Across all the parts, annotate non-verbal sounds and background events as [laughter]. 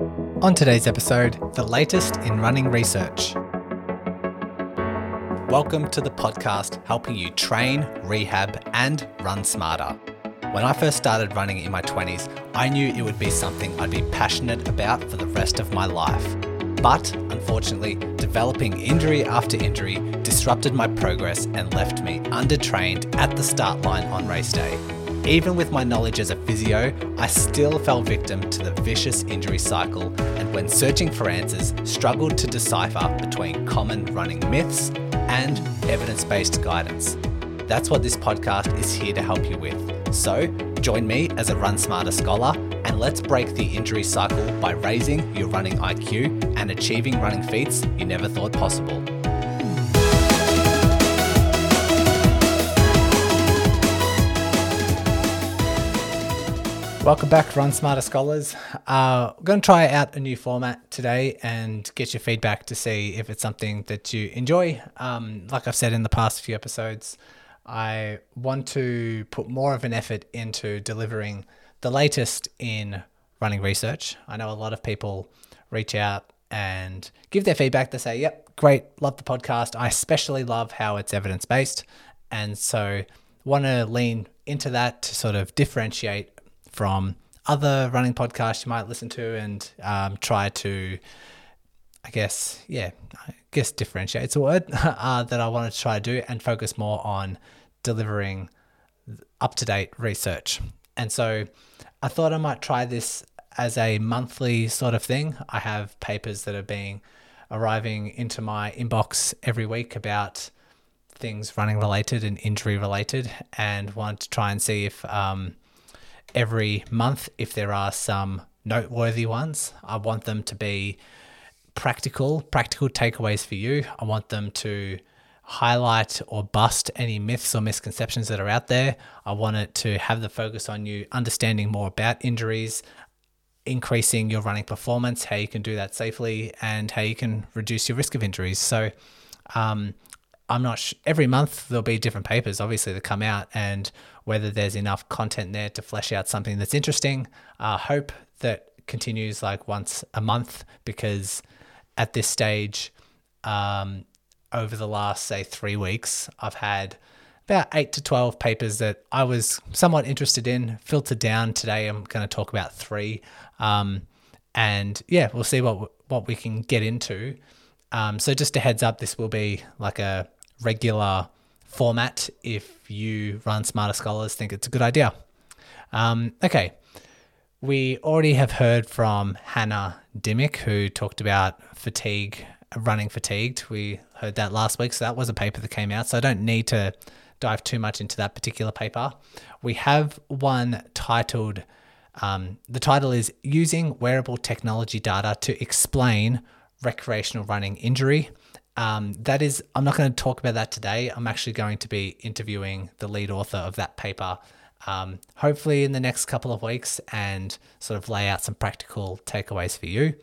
On today's episode, the latest in running research. Welcome to the podcast helping you train, rehab, and run smarter. When I first started running in my 20s, I knew it would be something I'd be passionate about for the rest of my life. But unfortunately, developing injury after injury disrupted my progress and left me undertrained at the start line on race day. Even with my knowledge as a physio, I still fell victim to the vicious injury cycle and when searching for answers, struggled to decipher between common running myths and evidence based guidance. That's what this podcast is here to help you with. So, join me as a Run Smarter scholar and let's break the injury cycle by raising your running IQ and achieving running feats you never thought possible. Welcome back, Run Smarter Scholars. Uh, we're going to try out a new format today and get your feedback to see if it's something that you enjoy. Um, like I've said in the past few episodes, I want to put more of an effort into delivering the latest in running research. I know a lot of people reach out and give their feedback. They say, yep, great, love the podcast. I especially love how it's evidence based. And so want to lean into that to sort of differentiate from other running podcasts you might listen to and um, try to, I guess, yeah, I guess differentiate. It's a word [laughs] uh, that I wanted to try to do and focus more on delivering up to date research. And so I thought I might try this as a monthly sort of thing. I have papers that are being arriving into my inbox every week about things running related and injury related, and want to try and see if um, every month, if there are some noteworthy ones, I want them to be practical, practical takeaways for you. I want them to highlight or bust any myths or misconceptions that are out there. I want it to have the focus on you understanding more about injuries, increasing your running performance, how you can do that safely, and how you can reduce your risk of injuries. So, um, I'm not sh- every month there'll be different papers obviously that come out and whether there's enough content there to flesh out something that's interesting. I uh, hope that continues like once a month because at this stage, um, over the last say three weeks, I've had about eight to 12 papers that I was somewhat interested in, filtered down. Today, I'm going to talk about three. Um, and yeah, we'll see what, what we can get into. Um, so just a heads up, this will be like a regular format if you run Smarter Scholars think it's a good idea. Um, okay, we already have heard from Hannah Dimmick, who talked about fatigue, running fatigued. We heard that last week, so that was a paper that came out. So I don't need to dive too much into that particular paper. We have one titled, um, the title is Using Wearable Technology Data to Explain Recreational Running Injury. Um, that is, I'm not going to talk about that today. I'm actually going to be interviewing the lead author of that paper, um, hopefully in the next couple of weeks, and sort of lay out some practical takeaways for you.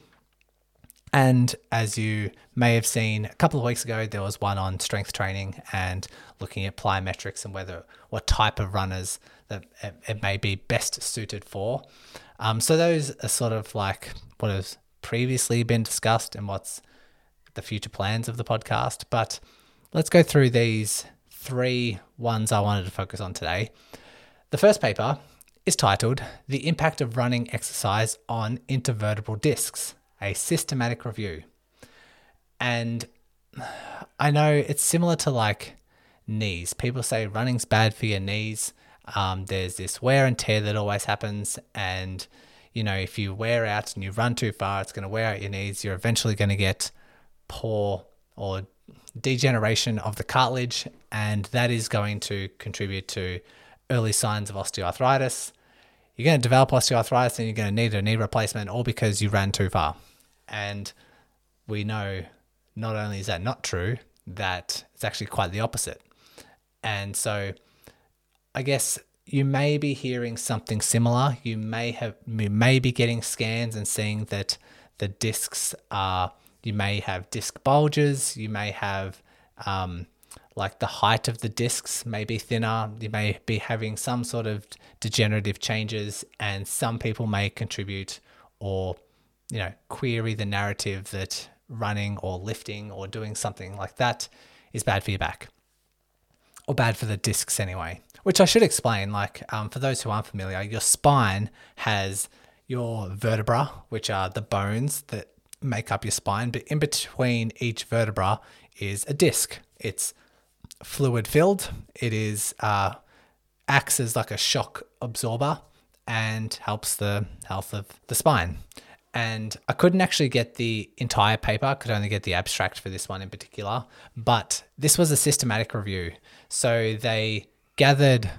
And as you may have seen a couple of weeks ago, there was one on strength training and looking at plyometrics and whether what type of runners that it, may be best suited for. Um, so those are sort of like what has previously been discussed and what's the future plans of the podcast, but let's go through these three ones I wanted to focus on today. The first paper is titled The Impact of Running Exercise on Intervertebral Discs, a systematic review. And I know it's similar to like knees. People say running's bad for your knees. Um, there's this wear and tear that always happens. And, you know, if you wear out and you run too far, it's going to wear out your knees. You're eventually going to get poor or degeneration of the cartilage, and that is going to contribute to early signs of osteoarthritis. You're going to develop osteoarthritis and you're going to need a knee replacement, all because you ran too far. And we know not only is that not true, that it's actually quite the opposite. And so I guess you may be hearing something similar. You may have you may be getting scans and seeing that the discs are you may have disc bulges. You may have um, like the height of the discs may be thinner. You may be having some sort of degenerative changes, and some people may contribute or you know, query the narrative that running or lifting or doing something like that is bad for your back or bad for the discs anyway. Which I should explain. Like um, for those who aren't familiar, your spine has your vertebra, which are the bones that make up your spine, but in between each vertebra is a disc. It's fluid filled. It is uh, acts as like a shock absorber and helps the health of the spine. And I couldn't actually get the entire paper, I could only get the abstract for this one in particular. But this was a systematic review. So they gathered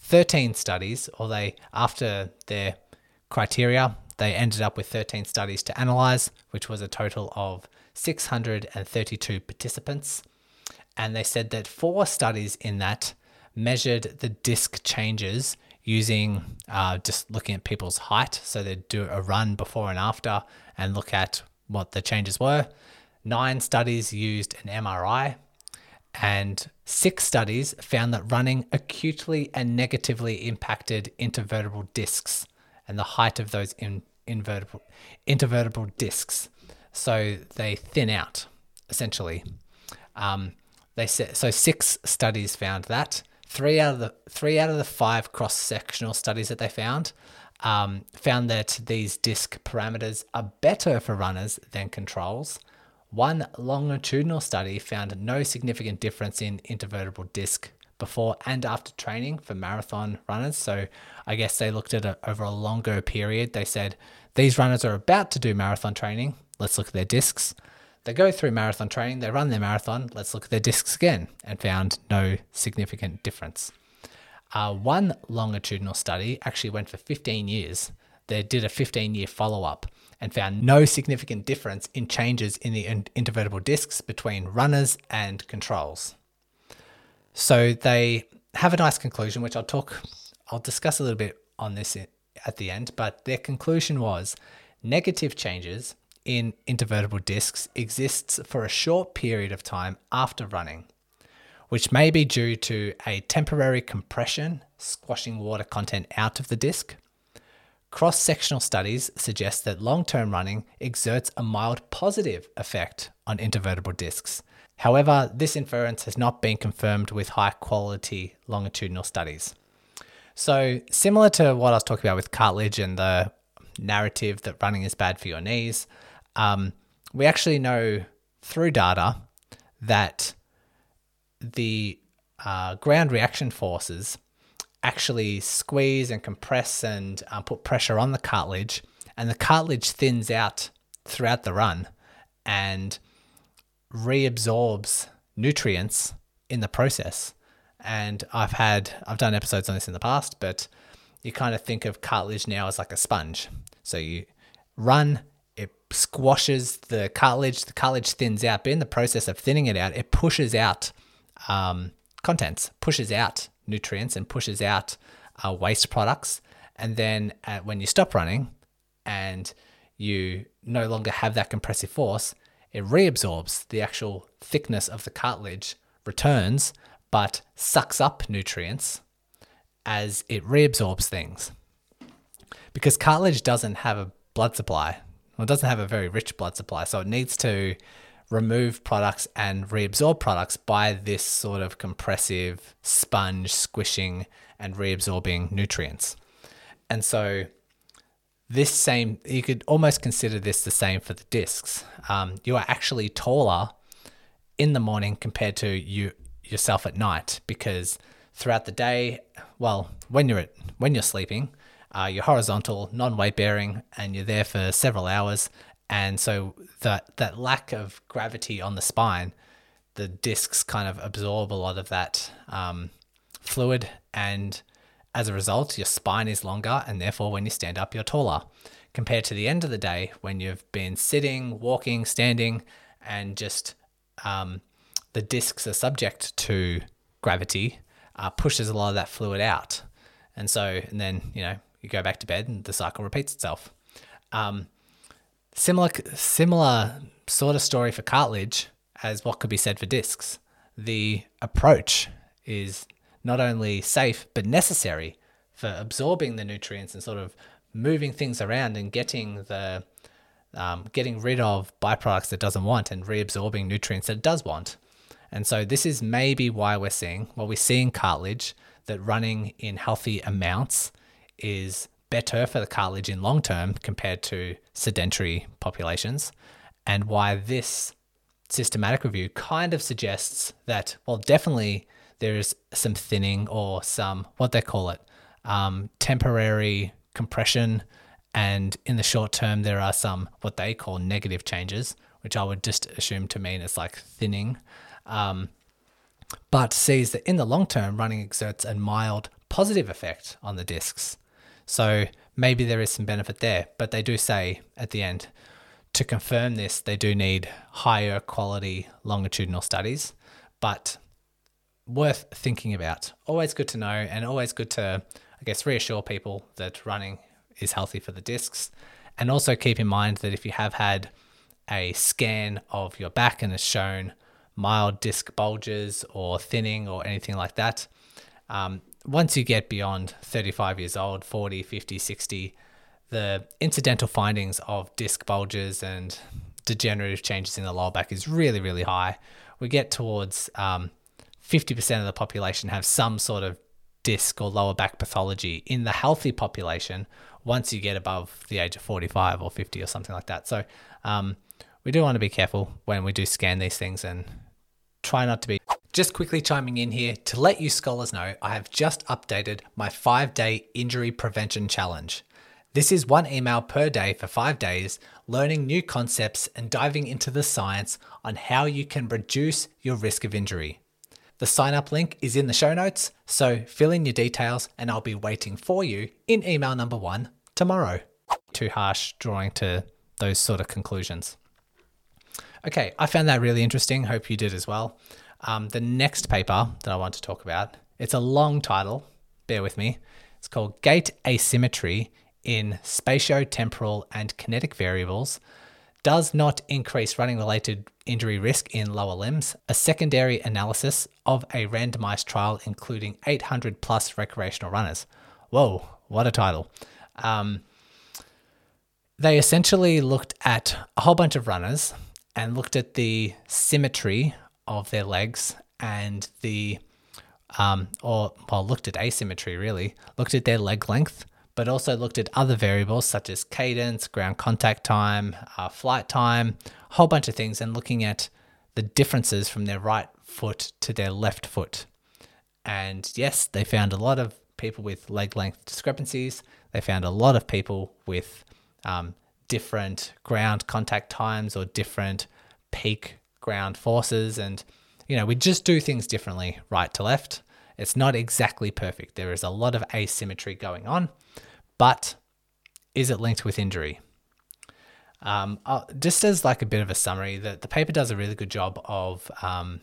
13 studies, or they, after their criteria, they ended up with 13 studies to analyze, which was a total of 632 participants. And they said that four studies in that measured the disc changes using uh, just looking at people's height. So they'd do a run before and after and look at what the changes were. Nine studies used an MRI, and six studies found that running acutely and negatively impacted intervertebral discs and the height of those in, invertebral, intervertebral discs. So they thin out, essentially. Um, they said, so six studies found that. Three out of the three out of the five cross-sectional studies that they found um, found that these disc parameters are better for runners than controls. One longitudinal study found no significant difference in intervertebral disc before and after training for marathon runners. So I guess they looked at it over a longer period. They said these runners are about to do marathon training. Let's look at their discs. They go through marathon training, they run their marathon, let's look at their discs again, and found no significant difference. Uh, one longitudinal study actually went for 15 years. They did a 15 year follow up and found no significant difference in changes in the intervertebral discs between runners and controls. So they have a nice conclusion, which I'll talk, I'll discuss a little bit on this at the end, but their conclusion was negative changes in intervertebral discs exists for a short period of time after running, which may be due to a temporary compression squashing water content out of the disc. Cross sectional studies suggest that long term running exerts a mild positive effect on intervertebral discs. However, this inference has not been confirmed with high quality longitudinal studies. So, similar to what I was talking about with cartilage and the narrative that running is bad for your knees, um, we actually know through data that the uh, ground reaction forces actually squeeze and compress and uh, put pressure on the cartilage, and the cartilage thins out throughout the run and reabsorbs nutrients in the process. And I've had, I've done episodes on this in the past, but you kind of think of cartilage now as like a sponge. So you run, it squashes the cartilage, the cartilage thins out, but in the process of thinning it out, it pushes out um, contents, pushes out nutrients, and pushes out uh, waste products. And then uh, when you stop running and you no longer have that compressive force, it reabsorbs the actual thickness of the cartilage, returns, but sucks up nutrients as it reabsorbs things. Because cartilage doesn't have a blood supply, well, it doesn't have a very rich blood supply, so it needs to remove products and reabsorb products by this sort of compressive sponge squishing and reabsorbing nutrients. And so this same you could almost consider this the same for the discs. Um, you are actually taller in the morning compared to you yourself at night because throughout the day, well, when you're at, when you're sleeping, uh, you're horizontal, non-weight bearing, and you're there for several hours. And so that that lack of gravity on the spine, the discs kind of absorb a lot of that um, fluid, and as a result, your spine is longer, and therefore, when you stand up, you're taller. Compared to the end of the day, when you've been sitting, walking, standing, and just um, the discs are subject to gravity, uh, pushes a lot of that fluid out. And so, and then, you know, you go back to bed and the cycle repeats itself. Um, similar, similar sort of story for cartilage as what could be said for discs. The approach is not only safe but necessary for absorbing the nutrients and sort of moving things around and getting the um, getting rid of byproducts it doesn't want and reabsorbing nutrients that it does want. And so this is maybe why we're seeing, well, we see in cartilage that running in healthy amounts is better for the cartilage in long term compared to sedentary populations, and why this systematic review kind of suggests that, well, definitely there is some thinning or some, what they call it, um, temporary compression. And in the short term, there are some, what they call negative changes, which I would just assume to mean it's like thinning. Um, but sees that in the long term, running exerts a mild positive effect on the discs. So maybe there is some benefit there, but they do say at the end to confirm this, they do need higher quality longitudinal studies, but worth thinking about. Always good to know, and always good to, I guess, reassure people that running is healthy for the discs. And also keep in mind that if you have had a scan of your back and has shown mild disc bulges or thinning or anything like that. Um, once you get beyond 35 years old, 40, 50, 60, the incidental findings of disc bulges and degenerative changes in the lower back is really, really high. We get towards um, 50% of the population have some sort of disc or lower back pathology in the healthy population once you get above the age of 45 or 50 or something like that. So um, we do want to be careful when we do scan these things and try not to be. Just quickly chiming in here to let you scholars know, I have just updated my five day injury prevention challenge. This is one email per day for five days, learning new concepts and diving into the science on how you can reduce your risk of injury. The sign up link is in the show notes, so fill in your details and I'll be waiting for you in email number one tomorrow. Too harsh drawing to those sort of conclusions. Okay, I found that really interesting. Hope you did as well. Um, the next paper that I want to talk about, it's a long title. Bear with me. It's called Gait Asymmetry in Spatiotemporal and Kinetic Variables does not increase running related injury risk in lower limbs. A secondary analysis of a randomized trial including 800 plus recreational runners. Whoa, what a title. Um, they essentially looked at a whole bunch of runners and looked at the symmetry of their legs and the um, or well looked at asymmetry really looked at their leg length but also looked at other variables such as cadence ground contact time uh, flight time a whole bunch of things and looking at the differences from their right foot to their left foot and yes they found a lot of people with leg length discrepancies they found a lot of people with um, different ground contact times or different peak ground forces. And, you know, we just do things differently right to left. It's not exactly perfect. There is a lot of asymmetry going on, but is it linked with injury? Um, just as like a bit of a summary, that the paper does a really good job of um,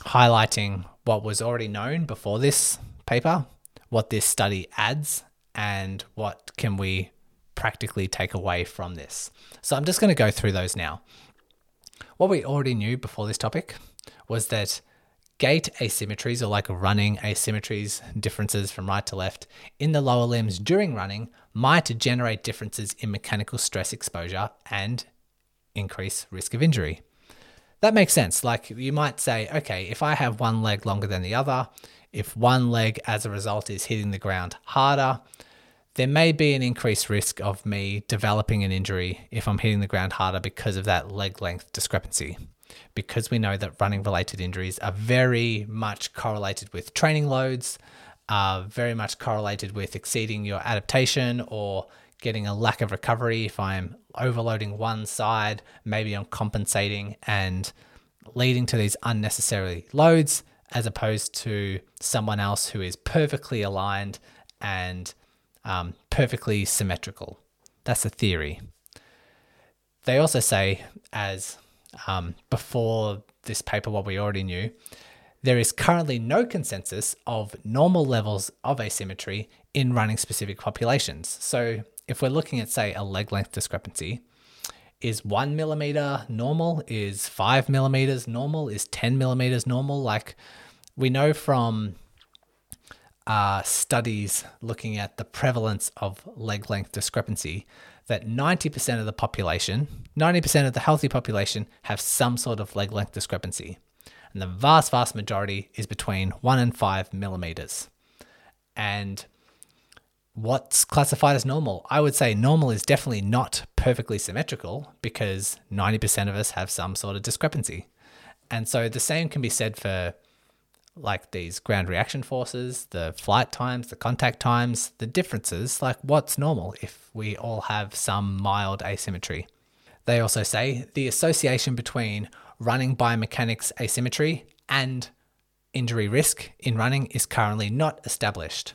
highlighting what was already known before this paper, what this study adds, and what can we practically take away from this. So I'm just going to go through those now. What we already knew before this topic was that gait asymmetries, or like running asymmetries, differences from right to left in the lower limbs during running, might generate differences in mechanical stress exposure and increase risk of injury. That makes sense. Like you might say, okay, if I have one leg longer than the other, if one leg as a result is hitting the ground harder, there may be an increased risk of me developing an injury if I'm hitting the ground harder because of that leg length discrepancy. Because we know that running related injuries are very much correlated with training loads, are very much correlated with exceeding your adaptation or getting a lack of recovery. If I'm overloading one side, maybe I'm compensating and leading to these unnecessary loads as opposed to someone else who is perfectly aligned and um, perfectly symmetrical. That's the theory. They also say, as um, before this paper, what we already knew, there is currently no consensus of normal levels of asymmetry in running specific populations. So, if we're looking at, say, a leg length discrepancy, is one millimeter normal? Is five millimeters normal? Is 10 millimeters normal? Like, we know from uh, studies looking at the prevalence of leg length discrepancy that 90% of the population, 90% of the healthy population, have some sort of leg length discrepancy. And the vast, vast majority is between one and five millimeters. And what's classified as normal? I would say normal is definitely not perfectly symmetrical because 90% of us have some sort of discrepancy. And so the same can be said for like these ground reaction forces, the flight times, the contact times, the differences, like what's normal if we all have some mild asymmetry. They also say the association between running biomechanics asymmetry and injury risk in running is currently not established.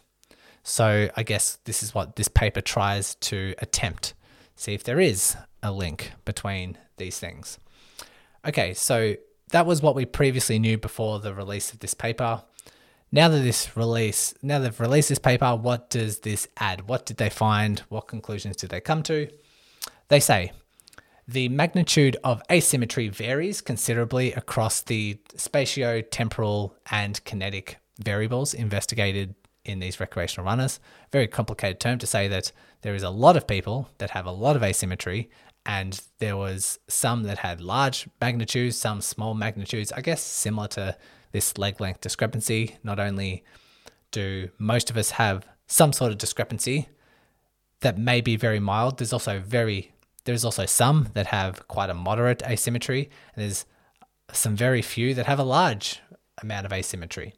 So I guess this is what this paper tries to attempt. See if there is a link between these things. Okay, so that was what we previously knew before the release of this paper. Now that this release, now they've released this paper, what does this add? What did they find? What conclusions did they come to? They say the magnitude of asymmetry varies considerably across the spatio-temporal and kinetic variables investigated in these recreational runners. Very complicated term to say that there is a lot of people that have a lot of asymmetry, and there was some that had large magnitudes, some small magnitudes. I guess similar to this leg length discrepancy. Not only do most of us have some sort of discrepancy that may be very mild, there's also very there's also some that have quite a moderate asymmetry, and there's some very few that have a large amount of asymmetry.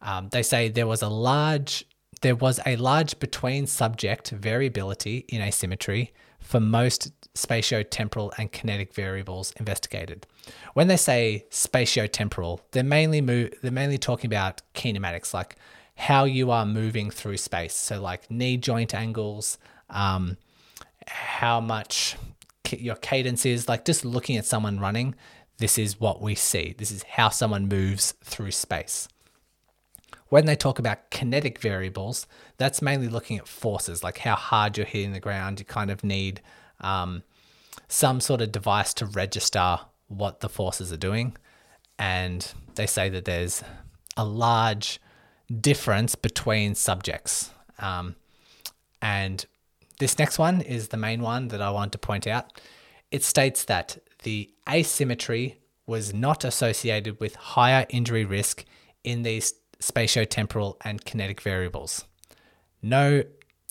Um, they say there was a large there was a large between subject variability in asymmetry for most spatio-temporal and kinetic variables investigated. When they say spatio-temporal, they're mainly move, they're mainly talking about kinematics, like how you are moving through space. So like knee joint angles, um, how much your cadence is, like just looking at someone running, this is what we see. This is how someone moves through space. When they talk about kinetic variables, that's mainly looking at forces, like how hard you're hitting the ground. You kind of need um, some sort of device to register what the forces are doing. And they say that there's a large difference between subjects. Um, and this next one is the main one that I want to point out. It states that the asymmetry was not associated with higher injury risk in these spatiotemporal and kinetic variables. No,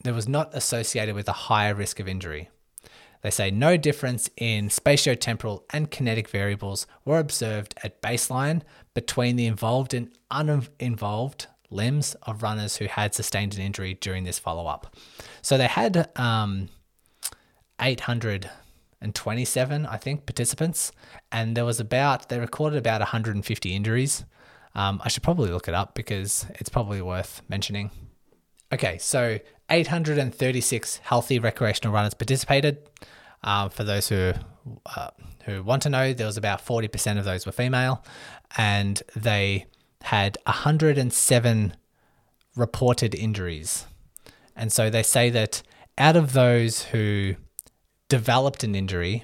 there was not associated with a higher risk of injury. They say no difference in spatiotemporal and kinetic variables were observed at baseline between the involved and uninvolved limbs of runners who had sustained an injury during this follow up. So they had um, 827, I think, participants, and there was about, they recorded about 150 injuries. Um, I should probably look it up because it's probably worth mentioning. Okay, so 836 healthy recreational runners participated. Uh, for those who uh, who want to know, there was about 40% of those were female, and they had 107 reported injuries. And so they say that out of those who developed an injury,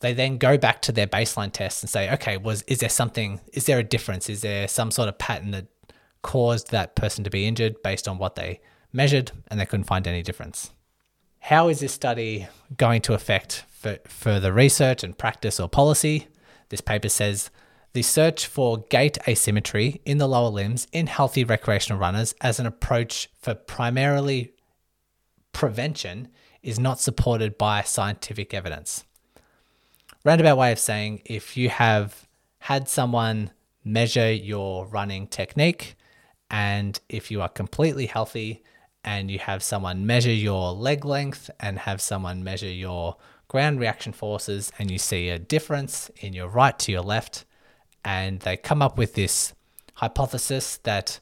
they then go back to their baseline test and say, okay, was is there something? Is there a difference? Is there some sort of pattern that caused that person to be injured based on what they measured? And they couldn't find any difference. How is this study going to affect further research and practice or policy? This paper says the search for gait asymmetry in the lower limbs in healthy recreational runners as an approach for primarily prevention is not supported by scientific evidence roundabout way of saying if you have had someone measure your running technique and if you are completely healthy and you have someone measure your leg length and have someone measure your ground reaction forces and you see a difference in your right to your left and they come up with this hypothesis that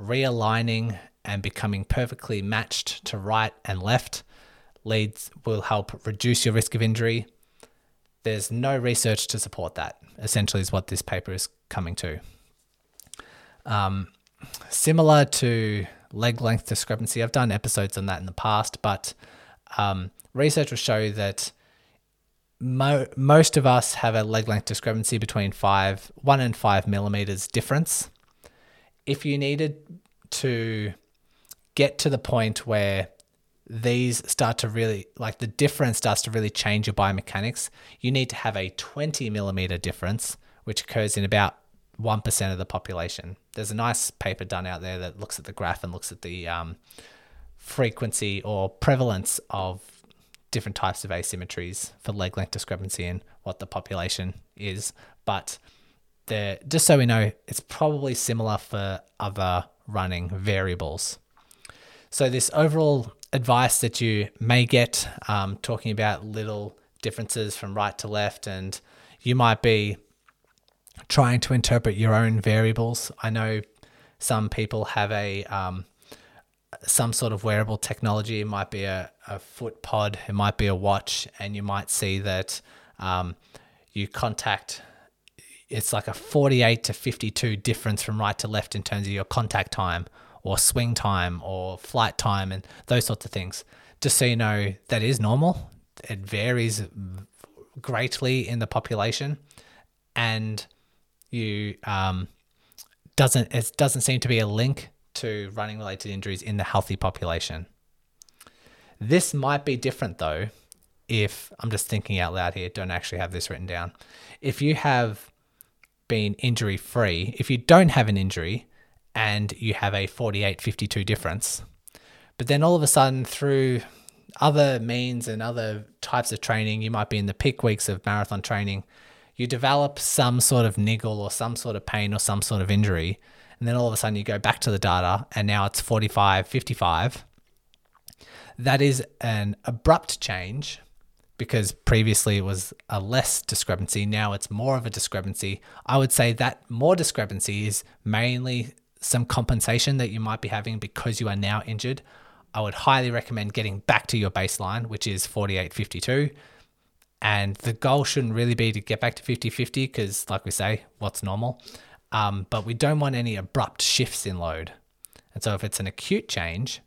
realigning and becoming perfectly matched to right and left leads will help reduce your risk of injury there's no research to support that, essentially, is what this paper is coming to. Um, similar to leg length discrepancy, I've done episodes on that in the past, but um, research will show that mo- most of us have a leg length discrepancy between five, one and five millimeters difference. If you needed to get to the point where these start to really, like the difference starts to really change your biomechanics, you need to have a 20 millimeter difference, which occurs in about 1% of the population. There's a nice paper done out there that looks at the graph and looks at the um, frequency or prevalence of different types of asymmetries for leg length discrepancy and what the population is. But the, just so we know, it's probably similar for other running variables. So, this overall advice that you may get um, talking about little differences from right to left, and you might be trying to interpret your own variables. I know some people have a um, some sort of wearable technology. It might be a, a foot pod, it might be a watch, and you might see that um, you contact. It's like a 48 to 52 difference from right to left in terms of your contact time or swing time or flight time and those sorts of things. Just so you know, that is normal. It varies greatly in the population. And you um, doesn't it doesn't seem to be a link to running related injuries in the healthy population. This might be different though if I'm just thinking out loud here, don't actually have this written down. If you have been injury free, if you don't have an injury and you have a 48 52 difference, but then all of a sudden through other means and other types of training, you might be in the peak weeks of marathon training, you develop some sort of niggle or some sort of pain or some sort of injury, and then all of a sudden you go back to the data and now it's 45, 55. That is an abrupt change because previously it was a less discrepancy. Now it's more of a discrepancy. I would say that more discrepancy is mainly some compensation that you might be having because you are now injured. I would highly recommend getting back to your baseline, which is 48.52 and the goal shouldn't really be to get back to 50 50 because, like we say, what's normal? Um, but we don't want any abrupt shifts in load. And so, if it's an acute change,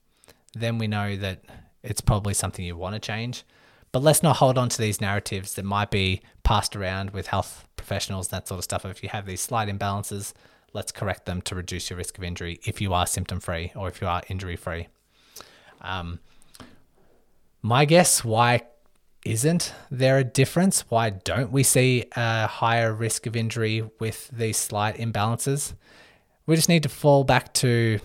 then we know that it's probably something you want to change. But let's not hold on to these narratives that might be passed around with health professionals, that sort of stuff. If you have these slight imbalances, let's correct them to reduce your risk of injury if you are symptom free or if you are injury free. Um, my guess why isn't there a difference? Why don't we see a higher risk of injury with these slight imbalances? We just need to fall back to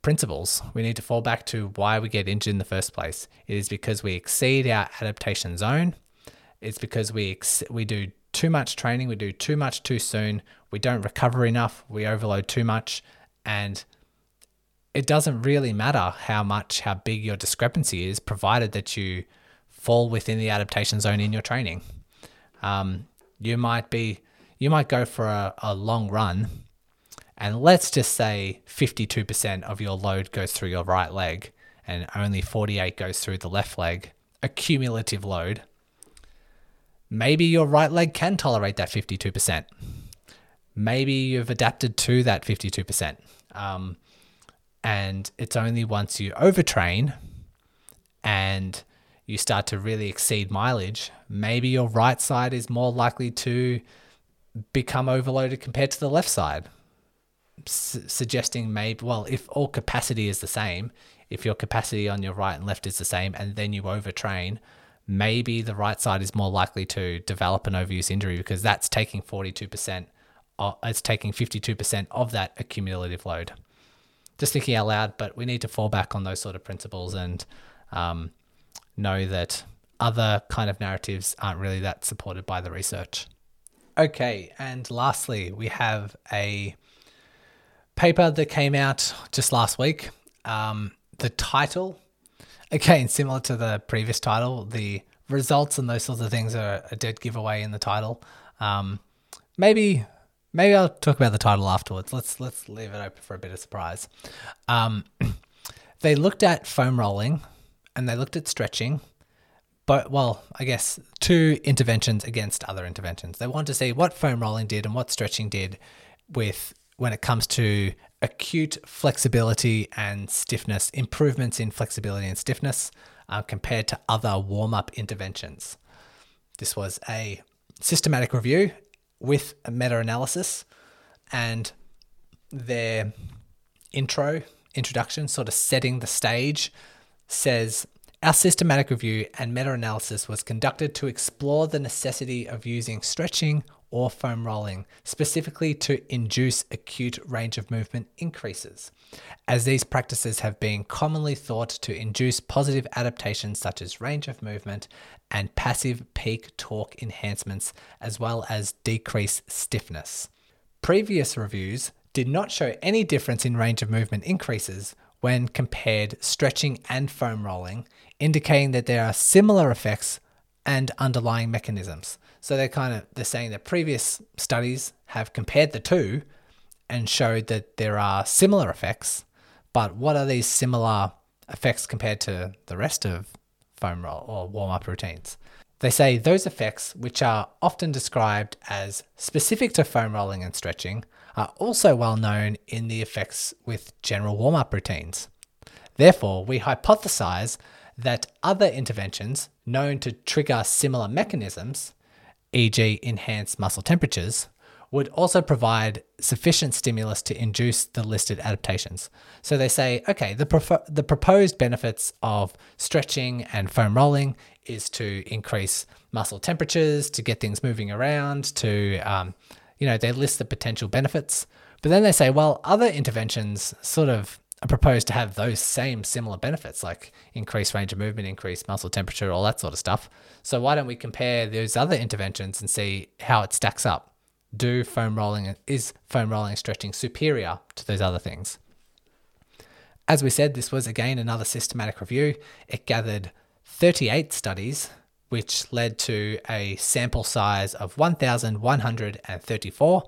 principles. We need to fall back to why we get injured in the first place. It is because we exceed our adaptation zone. It's because we ex- we do too much training, we do too much too soon, we don't recover enough, we overload too much, and it doesn't really matter how much, how big your discrepancy is, provided that you fall within the adaptation zone in your training. Um, you might be you might go for a, a long run and let's just say 52% of your load goes through your right leg and only 48 goes through the left leg a cumulative load maybe your right leg can tolerate that 52% maybe you've adapted to that 52% um, and it's only once you overtrain and you start to really exceed mileage, maybe your right side is more likely to become overloaded compared to the left side. S- suggesting maybe, well, if all capacity is the same, if your capacity on your right and left is the same, and then you overtrain, maybe the right side is more likely to develop an overuse injury because that's taking 42%, it's taking 52% of that accumulative load. Just thinking out loud, but we need to fall back on those sort of principles and um, know that other kind of narratives aren't really that supported by the research. Okay, and lastly, we have a paper that came out just last week. Um, the title, again, similar to the previous title, the results and those sorts of things are a dead giveaway in the title. Um, maybe, maybe I'll talk about the title afterwards. Let's let's leave it open for a bit of surprise. Um, [clears throat] they looked at foam rolling and they looked at stretching, but well, I guess two interventions against other interventions. They want to see what foam rolling did and what stretching did with when it comes to acute flexibility and stiffness, improvements in flexibility and stiffness uh, compared to other warm up interventions. This was a systematic review with a meta analysis, and their intro, introduction, sort of setting the stage says Our systematic review and meta analysis was conducted to explore the necessity of using stretching or foam rolling, specifically to induce acute range of movement increases, as these practices have been commonly thought to induce positive adaptations such as range of movement and passive peak torque enhancements, as well as decrease stiffness. Previous reviews did not show any difference in range of movement increases when compared stretching and foam rolling indicating that there are similar effects and underlying mechanisms. So they're kind of they're saying that previous studies have compared the two and showed that there are similar effects, but what are these similar effects compared to the rest of foam roll or warm up routines? They say those effects, which are often described as specific to foam rolling and stretching, are also well known in the effects with general warm up routines. Therefore, we hypothesize that other interventions known to trigger similar mechanisms, e.g., enhance muscle temperatures, would also provide sufficient stimulus to induce the listed adaptations. So they say, okay, the, prefer- the proposed benefits of stretching and foam rolling is to increase muscle temperatures, to get things moving around, to, um, you know, they list the potential benefits. But then they say, well, other interventions sort of are proposed to have those same similar benefits like increased range of movement, increased muscle temperature, all that sort of stuff. So why don't we compare those other interventions and see how it stacks up? Do foam rolling is foam rolling stretching superior to those other things? As we said, this was again another systematic review. It gathered 38 studies, which led to a sample size of 1,134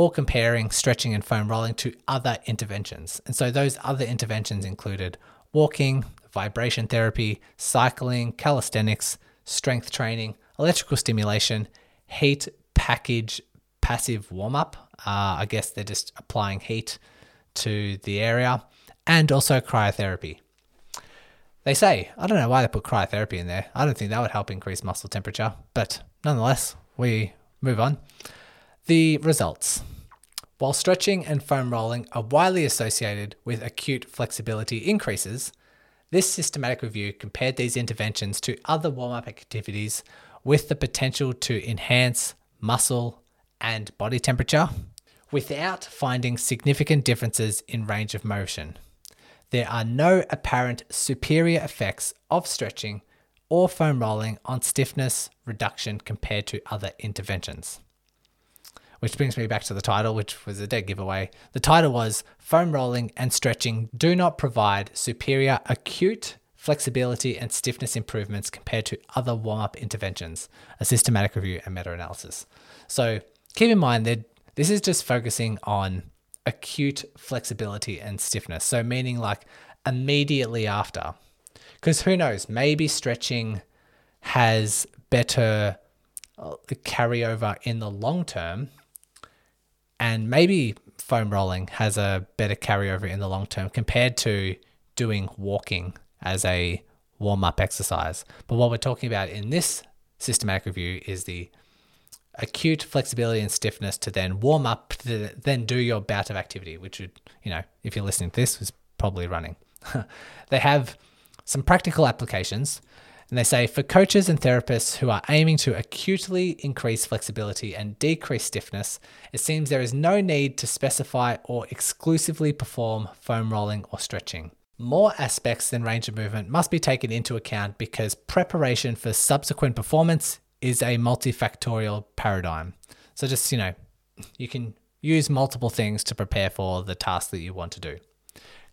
or comparing stretching and foam rolling to other interventions. And so those other interventions included walking, vibration therapy, cycling, calisthenics, strength training, electrical stimulation, heat package passive warm up. Uh, I guess they're just applying heat to the area, and also cryotherapy. They say, I don't know why they put cryotherapy in there. I don't think that would help increase muscle temperature, but nonetheless, we move on. The results. While stretching and foam rolling are widely associated with acute flexibility increases, this systematic review compared these interventions to other warm up activities with the potential to enhance muscle and body temperature without finding significant differences in range of motion. There are no apparent superior effects of stretching or foam rolling on stiffness reduction compared to other interventions which brings me back to the title, which was a dead giveaway. The title was Foam Rolling and Stretching Do Not Provide Superior Acute Flexibility and Stiffness Improvements Compared to Other Warm Up Interventions, a systematic review and meta analysis. So keep in mind that this is just focusing on acute flexibility and stiffness. So, meaning like immediately after. Because who knows, maybe stretching has better uh, carryover in the long term and maybe foam rolling has a better carryover in the long term compared to doing walking as a warm up exercise. But what we're talking about in this systematic review is the acute flexibility and stiffness to then warm up to then do your bout of activity, which would, you know, if you're listening to this, was probably running. [laughs] they have some practical applications and they say for coaches and therapists who are aiming to acutely increase flexibility and decrease stiffness, it seems there is no need to specify or exclusively perform foam rolling or stretching. More aspects than range of movement must be taken into account because preparation for subsequent performance is a multifactorial paradigm. So, just, you know, you can use multiple things to prepare for the task that you want to do.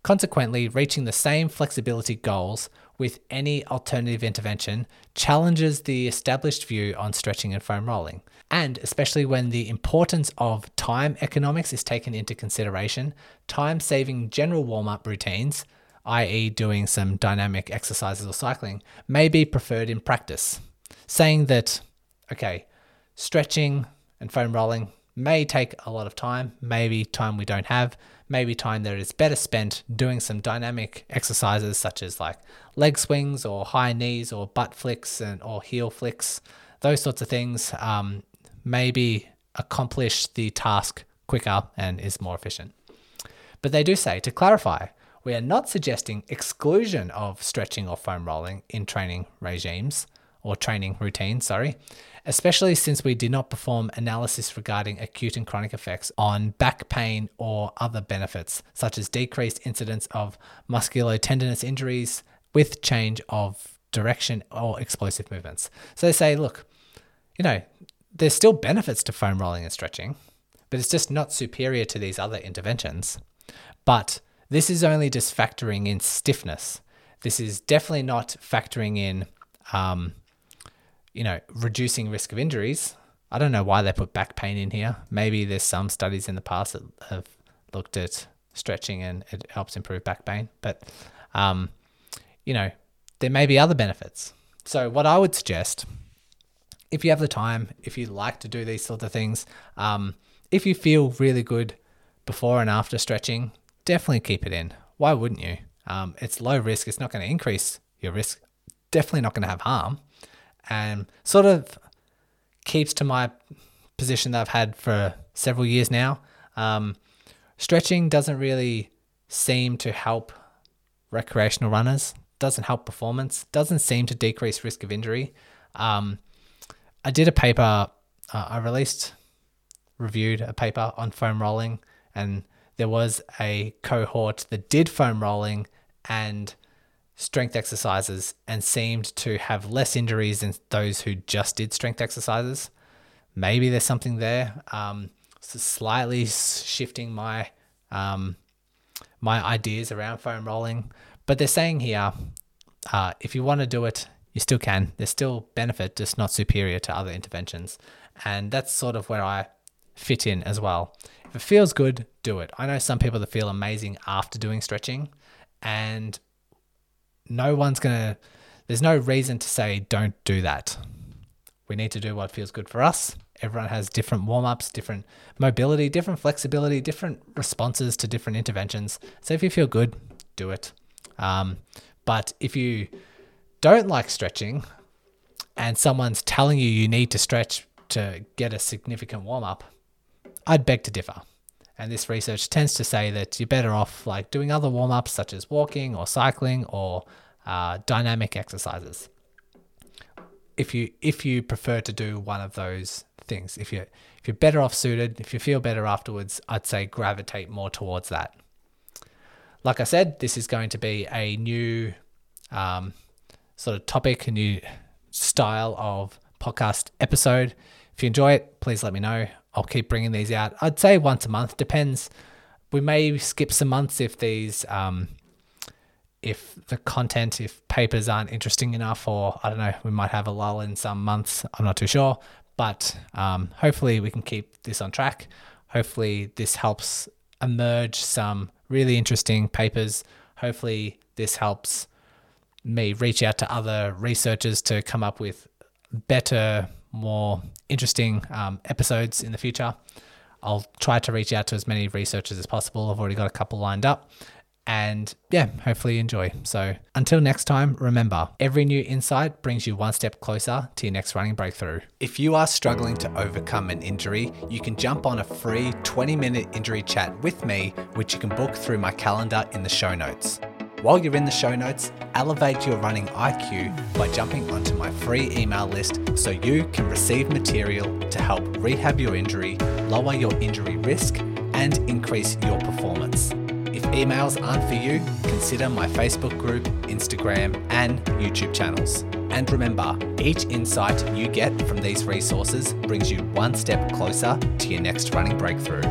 Consequently, reaching the same flexibility goals with any alternative intervention challenges the established view on stretching and foam rolling. And especially when the importance of time economics is taken into consideration, time saving general warm up routines, i.e., doing some dynamic exercises or cycling, may be preferred in practice. Saying that, okay, stretching and foam rolling may take a lot of time, maybe time we don't have, maybe time that is better spent doing some dynamic exercises such as like leg swings or high knees or butt flicks and or heel flicks, those sorts of things. Um, maybe accomplish the task quicker and is more efficient. But they do say to clarify, We are not suggesting exclusion of stretching or foam rolling in training regimes or training routines, sorry, especially since we did not perform analysis regarding acute and chronic effects on back pain or other benefits, such as decreased incidence of musculotendinous injuries with change of direction or explosive movements. So they say, look, you know, there's still benefits to foam rolling and stretching, but it's just not superior to these other interventions. But this is only just factoring in stiffness. This is definitely not factoring in, um, you know, reducing risk of injuries. I don't know why they put back pain in here. Maybe there's some studies in the past that have looked at stretching and it helps improve back pain. But, um, you know, there may be other benefits. So, what I would suggest, if you have the time, if you like to do these sorts of things, um, if you feel really good before and after stretching, definitely keep it in. Why wouldn't you? Um, it's low risk. It's not going to increase your risk. Definitely not going to have harm. And sort of keeps to my position that I've had for several years now. Um, stretching doesn't really seem to help recreational runners. Doesn't help performance. Doesn't seem to decrease risk of injury. Um, I did a paper. Uh, I released, reviewed a paper on foam rolling and there was a cohort that did foam rolling and strength exercises and seemed to have less injuries than those who just did strength exercises. Maybe there's something there. Um, so slightly shifting my um, my ideas around foam rolling, but they're saying here, uh, if you want to do it, you still can. There's still benefit, just not superior to other interventions, and that's sort of where I fit in as well. If it feels good, do it. I know some people that feel amazing after doing stretching, and no one's gonna, there's no reason to say don't do that. We need to do what feels good for us. Everyone has different warm ups, different mobility, different flexibility, different responses to different interventions. So if you feel good, do it. Um, but if you don't like stretching and someone's telling you you need to stretch to get a significant warm up, I'd beg to differ. And this research tends to say that you're better off like doing other warm ups such as walking or cycling or uh, dynamic exercises. If you if you prefer to do one of those things, if you if you're better off suited, if you feel better afterwards, I'd say gravitate more towards that. Like I said, this is going to be a new um, sort of topic, a new style of podcast episode. If you enjoy it, please let me know. I'll keep bringing these out. I'd say once a month. Depends. We may skip some months if these, um, if the content, if papers aren't interesting enough, or I don't know, we might have a lull in some months. I'm not too sure, but um, hopefully we can keep this on track. Hopefully this helps emerge some really interesting papers. Hopefully this helps me reach out to other researchers to come up with better more interesting um, episodes in the future. I'll try to reach out to as many researchers as possible. I've already got a couple lined up. And yeah, hopefully you enjoy. So until next time, remember every new insight brings you one step closer to your next running breakthrough. If you are struggling to overcome an injury, you can jump on a free 20 minute injury chat with me, which you can book through my calendar in the show notes. While you're in the show notes, elevate your running IQ by jumping onto my free email list so you can receive material to help rehab your injury, lower your injury risk, and increase your performance. Emails aren't for you, consider my Facebook group, Instagram, and YouTube channels. And remember, each insight you get from these resources brings you one step closer to your next running breakthrough.